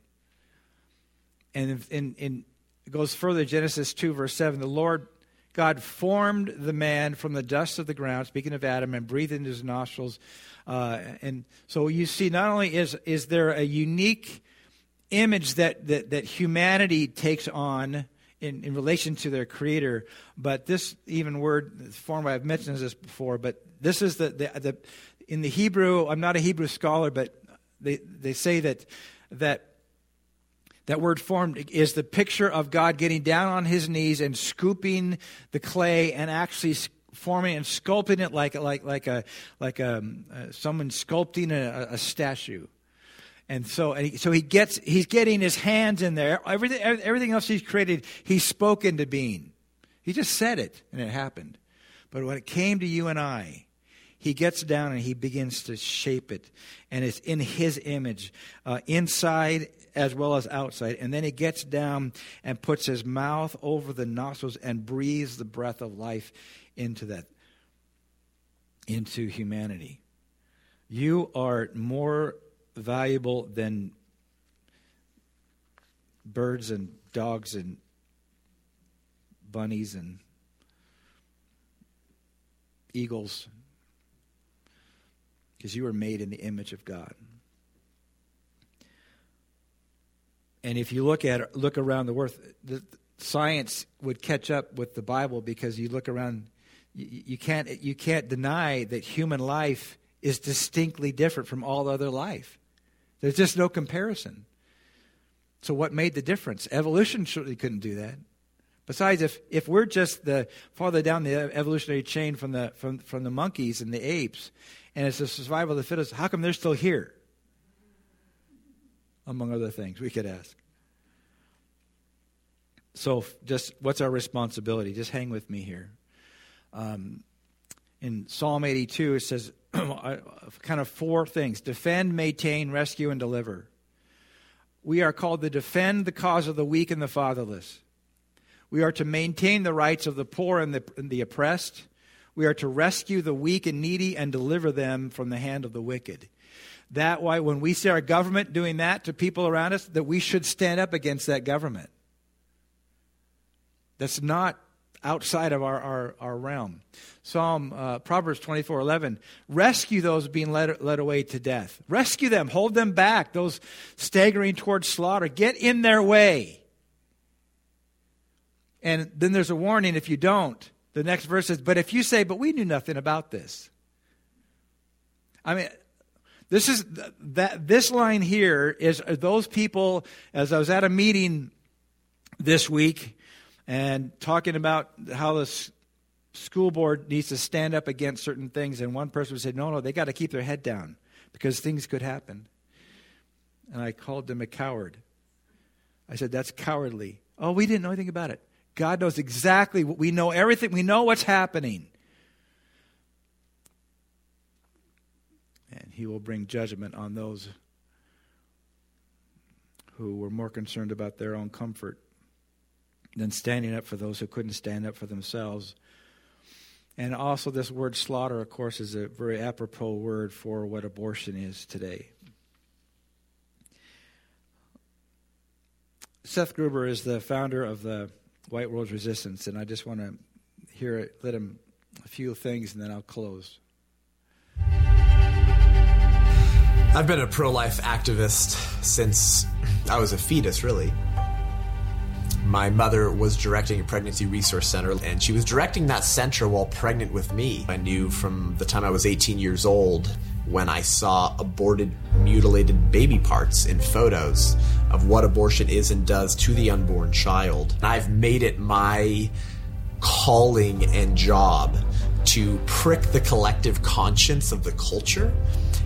And in, in, it goes further, Genesis 2, verse 7. The Lord God formed the man from the dust of the ground, speaking of Adam, and breathed into his nostrils. Uh, and so you see, not only is, is there a unique image that, that, that humanity takes on in, in relation to their creator. But this even word form I've mentioned this before, but this is the, the, the in the Hebrew, I'm not a Hebrew scholar, but they, they say that that that word formed is the picture of God getting down on his knees and scooping the clay and actually forming and sculpting it like like like a like a, uh, someone sculpting a, a statue. And so, and he, so he gets, he's getting his hands in there. Everything, everything else he's created, he's spoken to being. He just said it, and it happened. But when it came to you and I, he gets down and he begins to shape it. And it's in his image, uh, inside as well as outside. And then he gets down and puts his mouth over the nostrils and breathes the breath of life into that, into humanity. You are more valuable than birds and dogs and bunnies and eagles because you were made in the image of God. And if you look at look around the world, the, science would catch up with the Bible because you look around, you, you can't you can't deny that human life is distinctly different from all other life. There's just no comparison. So, what made the difference? Evolution certainly couldn't do that. Besides, if, if we're just the farther down the evolutionary chain from the, from, from the monkeys and the apes, and it's the survival of the fittest, how come they're still here? Among other things, we could ask. So, just what's our responsibility? Just hang with me here. Um, in Psalm 82, it says, kind of four things defend, maintain, rescue, and deliver. We are called to defend the cause of the weak and the fatherless. We are to maintain the rights of the poor and the, and the oppressed. We are to rescue the weak and needy and deliver them from the hand of the wicked. That why when we see our government doing that to people around us, that we should stand up against that government. That's not outside of our, our, our realm. Psalm, uh, Proverbs 24 11. Rescue those being led, led away to death. Rescue them, hold them back, those staggering towards slaughter. Get in their way. And then there's a warning if you don't. The next verse says, But if you say, But we knew nothing about this. I mean, this is that this line here is those people as I was at a meeting this week and talking about how the school board needs to stand up against certain things. And one person said, no, no, they got to keep their head down because things could happen. and I called them a coward. I said, That's cowardly. Oh, we didn't know anything about it. God knows exactly what we know, everything. We know what's happening. And He will bring judgment on those who were more concerned about their own comfort than standing up for those who couldn't stand up for themselves. And also, this word slaughter, of course, is a very apropos word for what abortion is today. Seth Gruber is the founder of the White Rose Resistance, and I just want to hear it, let him a few things, and then I'll close. I've been a pro life activist since I was a fetus, really. My mother was directing a pregnancy resource center, and she was directing that center while pregnant with me. I knew from the time I was 18 years old when I saw aborted, mutilated baby parts in photos of what abortion is and does to the unborn child. I've made it my calling and job to prick the collective conscience of the culture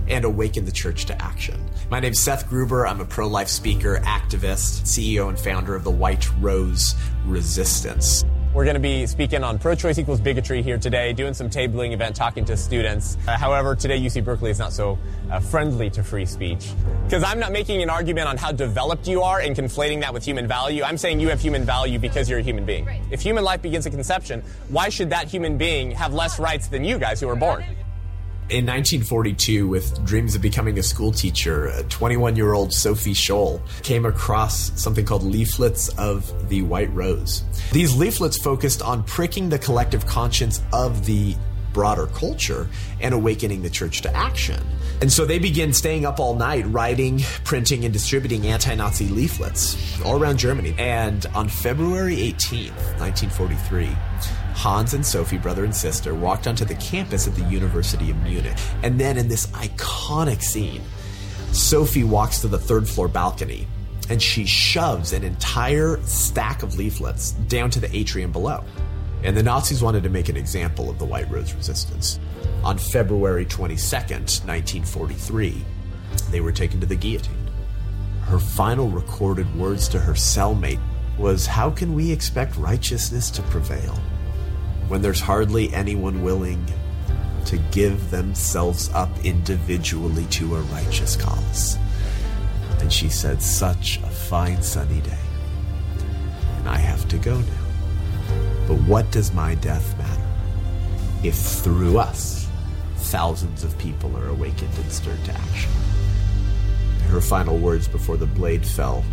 and awaken the church to action. My name's Seth Gruber. I'm a pro life speaker, activist, CEO, and founder of the White Rose Resistance. We're going to be speaking on pro choice equals bigotry here today, doing some tabling event, talking to students. Uh, however, today UC Berkeley is not so uh, friendly to free speech. Because I'm not making an argument on how developed you are and conflating that with human value. I'm saying you have human value because you're a human being. Right. If human life begins at conception, why should that human being have less rights than you guys who are born? In 1942, with dreams of becoming a school teacher, 21 year old Sophie Scholl came across something called Leaflets of the White Rose. These leaflets focused on pricking the collective conscience of the broader culture and awakening the church to action. And so they begin staying up all night writing, printing, and distributing anti Nazi leaflets all around Germany. And on February 18th, 1943, Hans and Sophie, brother and sister, walked onto the campus at the University of Munich. And then in this iconic scene, Sophie walks to the third floor balcony and she shoves an entire stack of leaflets down to the atrium below. And the Nazis wanted to make an example of the White Rose Resistance. On February 22nd, 1943, they were taken to the guillotine. Her final recorded words to her cellmate was, How can we expect righteousness to prevail? When there's hardly anyone willing to give themselves up individually to a righteous cause. And she said, Such a fine sunny day. And I have to go now. But what does my death matter if through us thousands of people are awakened and stirred to action? Her final words before the blade fell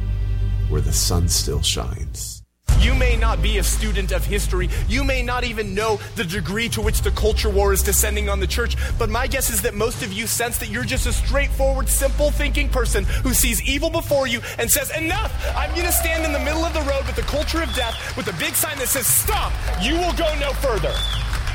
were, The sun still shines. You may not be a student of history. You may not even know the degree to which the culture war is descending on the church. But my guess is that most of you sense that you're just a straightforward, simple thinking person who sees evil before you and says, Enough! I'm going to stand in the middle of the road with the culture of death with a big sign that says, Stop! You will go no further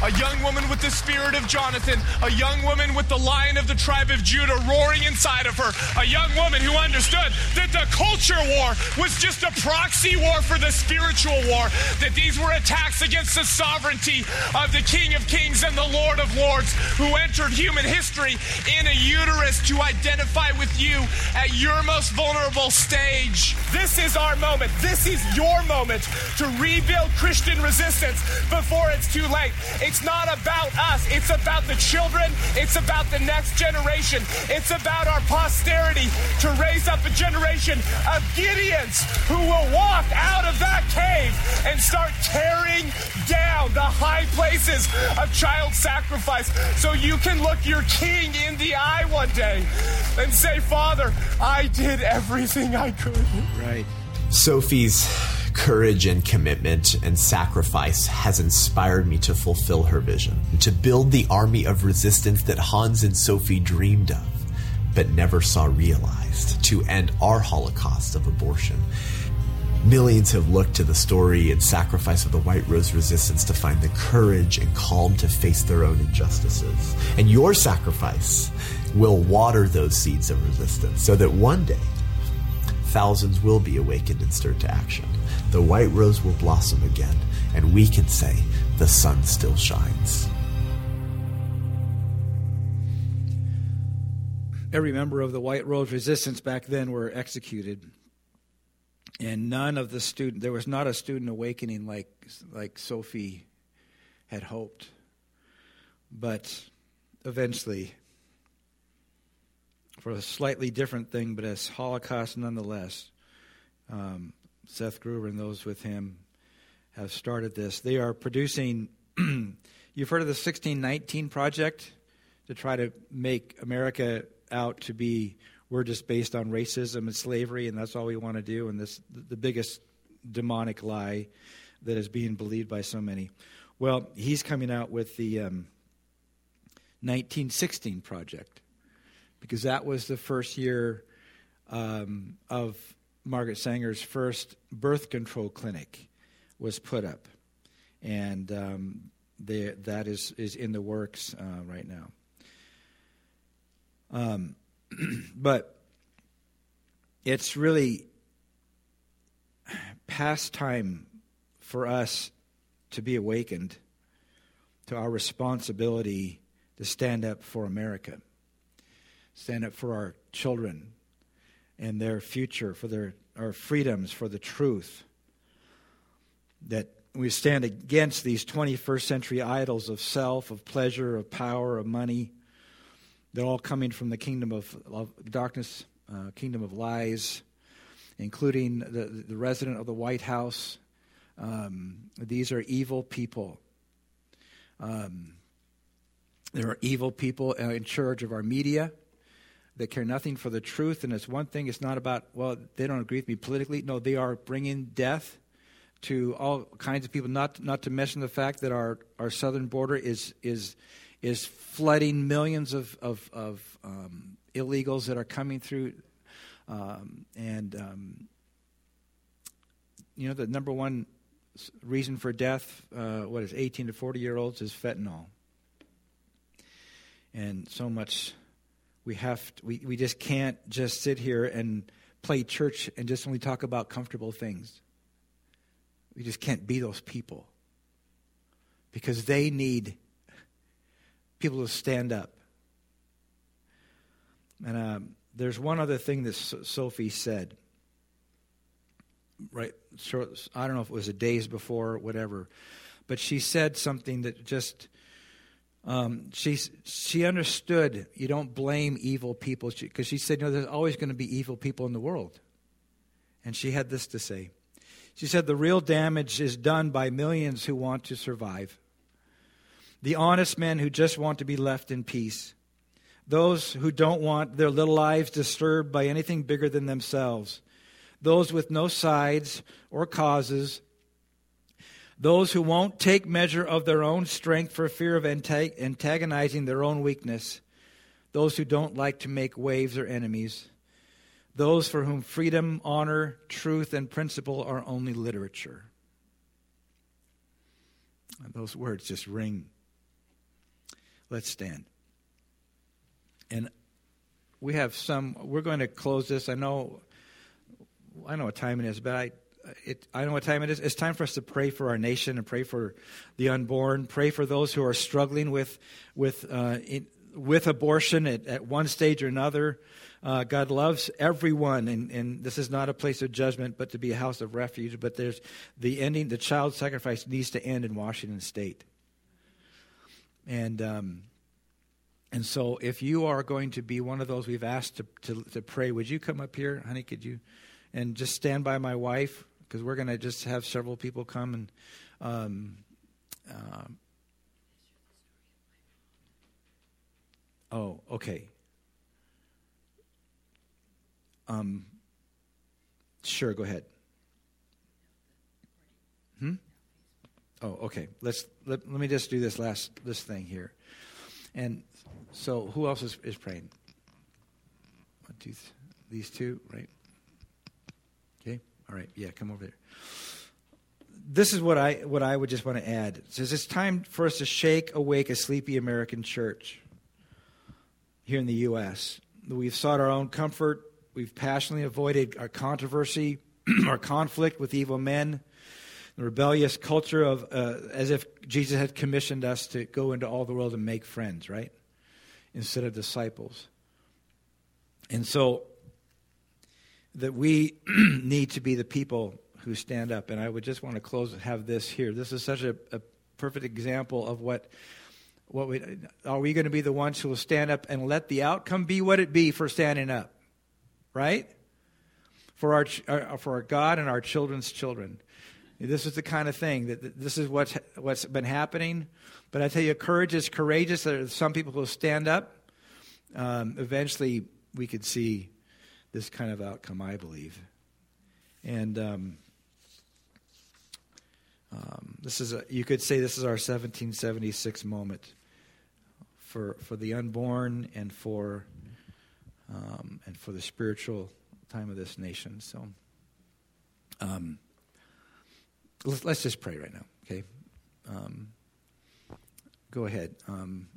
a young woman with the spirit of Jonathan, a young woman with the lion of the tribe of Judah roaring inside of her, a young woman who understood that the culture war was just a proxy war for the spiritual war, that these were attacks against the sovereignty of the King of Kings and the Lord of Lords who entered human history in a uterus to identify with you at your most vulnerable stage. This is our moment. This is your moment to rebuild Christian resistance before it's too late. It's not about us. It's about the children. It's about the next generation. It's about our posterity to raise up a generation of Gideons who will walk out of that cave and start tearing down the high places of child sacrifice so you can look your king in the eye one day and say, Father, I did everything I could. Right. Sophie's courage and commitment and sacrifice has inspired me to fulfill her vision, to build the army of resistance that Hans and Sophie dreamed of, but never saw realized, to end our Holocaust of abortion. Millions have looked to the story and sacrifice of the White Rose Resistance to find the courage and calm to face their own injustices. And your sacrifice will water those seeds of resistance so that one day thousands will be awakened and stirred to action. The white rose will blossom again, and we can say, the sun still shines. every member of the White Rose Resistance back then were executed. And none of the student, there was not a student awakening like, like Sophie had hoped. But eventually, for a slightly different thing, but as Holocaust nonetheless, um, Seth Gruber and those with him have started this. They are producing, you've heard of the 1619 Project to try to make America out to be we're just based on racism and slavery and that's all we want to do and this the biggest demonic lie that is being believed by so many well he's coming out with the um, 1916 project because that was the first year um, of margaret sanger's first birth control clinic was put up. And um, they, that is, is in the works uh, right now. Um, but it's really past time for us to be awakened to our responsibility to stand up for America, stand up for our children and their future, for their our freedoms, for the truth. That we stand against these 21st century idols of self, of pleasure, of power, of money, they're all coming from the kingdom of, of darkness, uh, kingdom of lies, including the, the resident of the White House. Um, these are evil people. Um, there are evil people in charge of our media that care nothing for the truth. And it's one thing, it's not about, well, they don't agree with me politically. No, they are bringing death to all kinds of people, not, not to mention the fact that our, our southern border is, is is flooding millions of, of, of um, illegals that are coming through. Um, and, um, you know, the number one reason for death, uh, what is 18 to 40 year olds, is fentanyl. And so much we have, to, we, we just can't just sit here and play church and just only talk about comfortable things. We just can't be those people because they need people to stand up. And um, there's one other thing that Sophie said. Right, short, I don't know if it was a days before or whatever, but she said something that just um, she she understood. You don't blame evil people because she, she said, "You know, there's always going to be evil people in the world." And she had this to say. She said, "The real damage is done by millions who want to survive." the honest men who just want to be left in peace, those who don't want their little lives disturbed by anything bigger than themselves, those with no sides or causes, those who won't take measure of their own strength for fear of antagonizing their own weakness, those who don't like to make waves or enemies, those for whom freedom, honor, truth, and principle are only literature. And those words just ring Let's stand. And we have some, we're going to close this. I know, I know what time it is, but I, it, I don't know what time it is. It's time for us to pray for our nation and pray for the unborn. Pray for those who are struggling with with uh, in, with abortion at, at one stage or another. Uh, God loves everyone, and, and this is not a place of judgment, but to be a house of refuge. But there's the ending. The child sacrifice needs to end in Washington State. And um, and so, if you are going to be one of those we've asked to, to, to pray, would you come up here, honey? Could you, and just stand by my wife because we're going to just have several people come and. Um, uh, oh, okay. Um, sure, go ahead. Hmm? Oh, okay. Let's let, let me just do this last this thing here. And so, who else is, is praying? One, th- these two, right? All right. Yeah, come over there. This is what I what I would just want to add. It says it's time for us to shake awake a sleepy American church here in the U.S. We've sought our own comfort. We've passionately avoided our controversy, our conflict with evil men the rebellious culture of uh, as if Jesus had commissioned us to go into all the world and make friends, right? Instead of disciples. And so that we need to be the people who stand up. And I would just want to close have this here. This is such a, a perfect example of what what we are we going to be the ones who will stand up and let the outcome be what it be for standing up, right? For our, our for our God and our children's children. This is the kind of thing that this is what's what's been happening. But I tell you, courage is courageous. There are some people who stand up. Um, eventually, we could see this kind of outcome, I believe. And um, um, this is a, you could say this is our 1776 moment for for the unborn and for um, and for the spiritual time of this nation. So, um, let's, let's, just pray right now. Okay, um, go ahead. Um,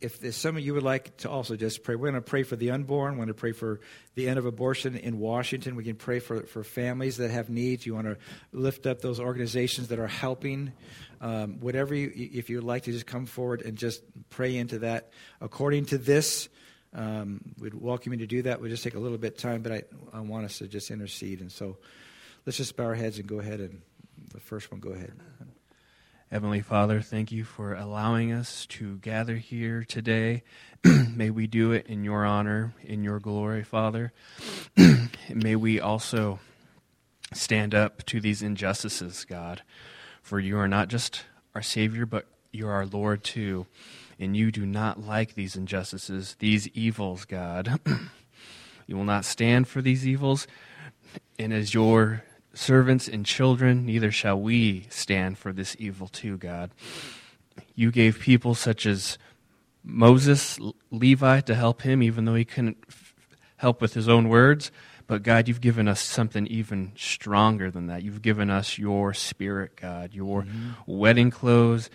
if there's some of you would like to also just pray, we're going to pray for the unborn. We're going to pray for the end of abortion in Washington. We can pray for, for families that have needs. You want to lift up those organizations that are helping. Um, whatever you, if you would like to just come forward and just pray into that according to this. Um, we'd welcome you to do that. We just take a little bit of time, but I, I want us to just intercede. And so let's just bow our heads and go ahead. And the first one, go ahead. Heavenly Father, thank you for allowing us to gather here today. May we do it in your honor, in your glory, Father. May we also stand up to these injustices, God. For you are not just our Savior, but you're our Lord too. And you do not like these injustices, these evils, God. you will not stand for these evils. And as your servants and children, neither shall we stand for this evil too, God. You gave people such as Moses, Levi, to help him, even though he couldn't help with his own words. But God, you've given us something even stronger than that. You've given us your spirit, God, your mm-hmm. wedding clothes.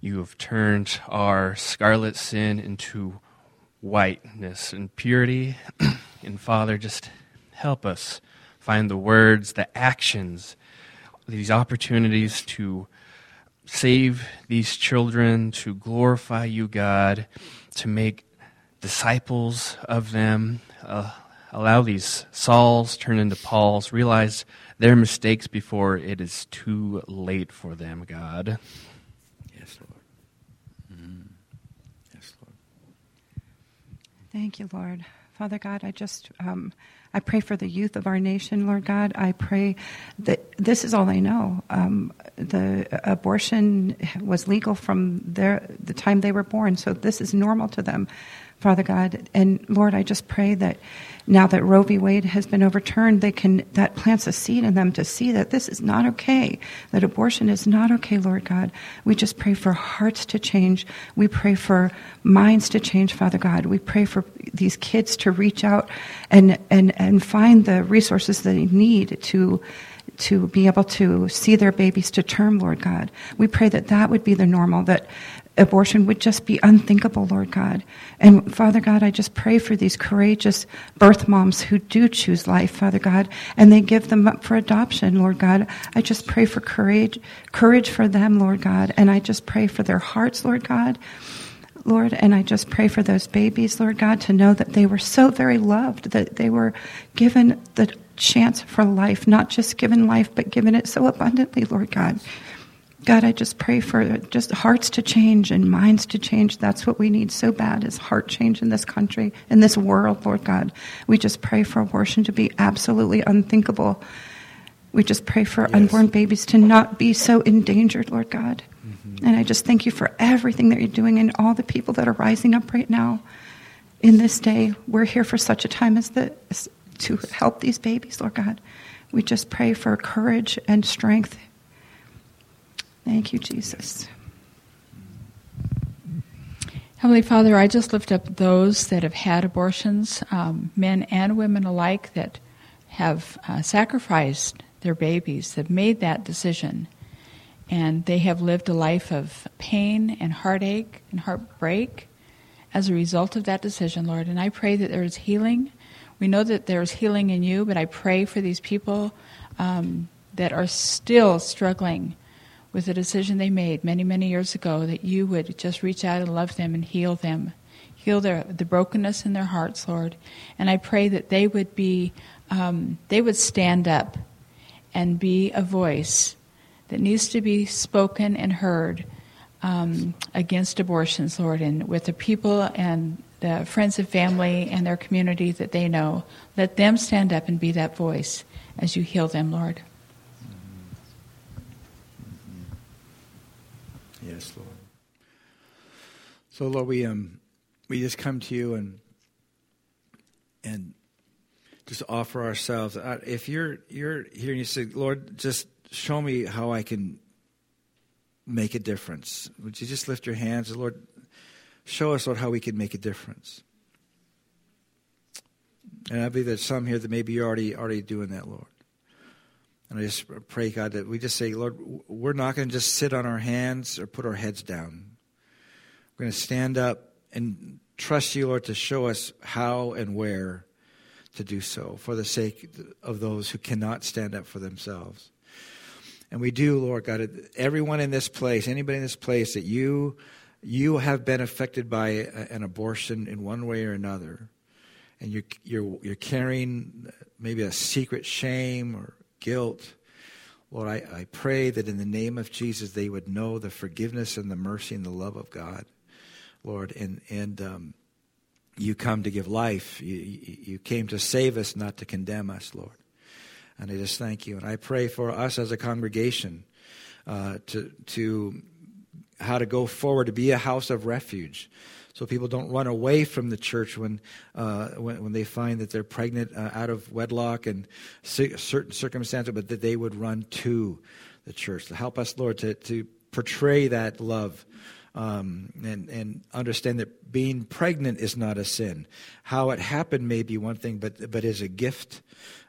You have turned our scarlet sin into whiteness and purity. and Father, just help us find the words, the actions, these opportunities to save these children, to glorify you, God, to make disciples of them. Uh, allow these Sauls turn into Pauls, realize their mistakes before it is too late for them, God. Yes, Lord. Mm. Yes, Lord. Thank you, Lord. Father God, I just um, I pray for the youth of our nation, Lord God. I pray that this is all I know. Um, the abortion was legal from their, the time they were born, so this is normal to them. Father God. And Lord, I just pray that now that Roe v. Wade has been overturned, they can that plants a seed in them to see that this is not okay, that abortion is not okay, Lord God. We just pray for hearts to change. We pray for minds to change, Father God. We pray for these kids to reach out and and, and find the resources they need to to be able to see their babies to term, Lord God. We pray that that would be the normal, that abortion would just be unthinkable, Lord God. And Father God, I just pray for these courageous birth moms who do choose life, Father God, and they give them up for adoption, Lord God. I just pray for courage, courage for them, Lord God, and I just pray for their hearts, Lord God. Lord, and I just pray for those babies, Lord God, to know that they were so very loved, that they were given the chance for life, not just given life, but given it so abundantly, Lord God. God, I just pray for just hearts to change and minds to change. That's what we need so bad is heart change in this country, in this world, Lord God. We just pray for abortion to be absolutely unthinkable. We just pray for yes. unborn babies to not be so endangered, Lord God. Mm-hmm. And I just thank you for everything that you're doing and all the people that are rising up right now in this day. We're here for such a time as this to help these babies, Lord God. We just pray for courage and strength Thank you, Jesus. Heavenly Father, I just lift up those that have had abortions, um, men and women alike, that have uh, sacrificed their babies, that made that decision. And they have lived a life of pain and heartache and heartbreak as a result of that decision, Lord. And I pray that there is healing. We know that there is healing in you, but I pray for these people um, that are still struggling with a decision they made many, many years ago that you would just reach out and love them and heal them. Heal their, the brokenness in their hearts, Lord. And I pray that they would be, um, they would stand up and be a voice that needs to be spoken and heard um, against abortions, Lord, and with the people and the friends and family and their community that they know. Let them stand up and be that voice as you heal them, Lord. Yes, Lord. So, Lord, we um, we just come to you and and just offer ourselves. If you're you're here and you say, Lord, just show me how I can make a difference. Would you just lift your hands, Lord? Show us, Lord, how we can make a difference. And I believe there's some here that maybe you're already already doing that, Lord. And I just pray, God, that we just say, Lord, we're not going to just sit on our hands or put our heads down. We're going to stand up and trust you, Lord, to show us how and where to do so for the sake of those who cannot stand up for themselves. And we do, Lord God, everyone in this place, anybody in this place that you you have been affected by an abortion in one way or another, and you're you're you're carrying maybe a secret shame or guilt. Lord, I, I pray that in the name of Jesus they would know the forgiveness and the mercy and the love of God, Lord, and and um, you come to give life. You, you came to save us, not to condemn us, Lord. And I just thank you. And I pray for us as a congregation uh, to, to how to go forward to be a house of refuge. So people don't run away from the church when, uh, when, when, they find that they're pregnant uh, out of wedlock and certain circumstances, but that they would run to the church. To help us, Lord, to, to portray that love um, and, and understand that being pregnant is not a sin. How it happened may be one thing, but, but is a gift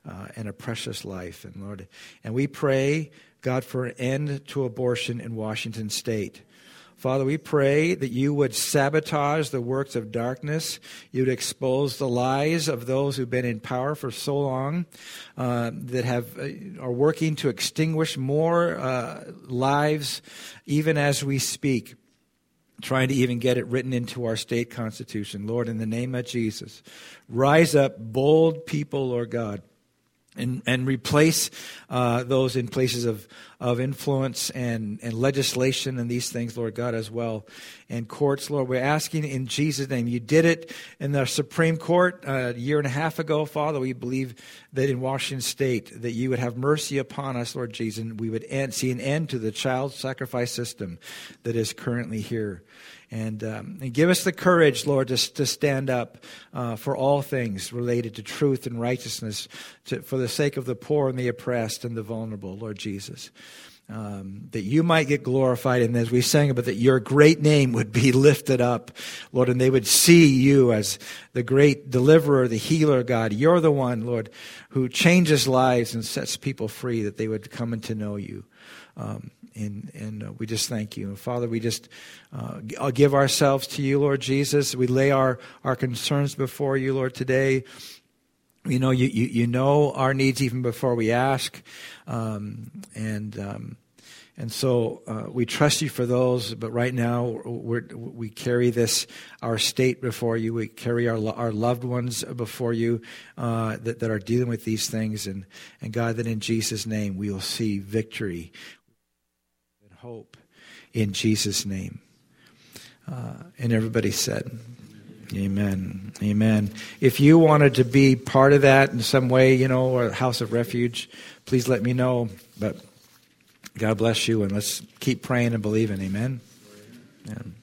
uh, and a precious life. And Lord, and we pray, God, for an end to abortion in Washington State. Father, we pray that you would sabotage the works of darkness. You'd expose the lies of those who've been in power for so long, uh, that have uh, are working to extinguish more uh, lives, even as we speak trying to even get it written into our state constitution. Lord, in the name of Jesus, rise up bold people, Lord God. And, and replace uh, those in places of, of influence and, and legislation and these things, Lord God, as well. And courts, Lord, we're asking in Jesus' name. You did it in the Supreme Court uh, a year and a half ago, Father. We believe that in Washington State that you would have mercy upon us, Lord Jesus, and we would end, see an end to the child sacrifice system that is currently here. And, um, and give us the courage, Lord, to, to stand up uh, for all things related to truth and righteousness to, for the sake of the poor and the oppressed and the vulnerable, Lord Jesus. Um, that you might get glorified, and as we sang about that, your great name would be lifted up, Lord, and they would see you as the great deliverer, the healer, God. You're the one, Lord, who changes lives and sets people free, that they would come and to know you. Um, and and uh, we just thank you. Father, we just uh, give ourselves to you, Lord Jesus. We lay our, our concerns before you, Lord, today. You know, you, you, you know our needs even before we ask. Um, and um, and so uh, we trust you for those, but right now we carry this, our state before you. We carry our, our loved ones before you uh, that, that are dealing with these things. And, and God, that in Jesus' name we will see victory hope in Jesus' name. Uh, and everybody said, Amen. Amen. If you wanted to be part of that in some way, you know, or House of Refuge, please let me know. But God bless you, and let's keep praying and believing. Amen. Amen.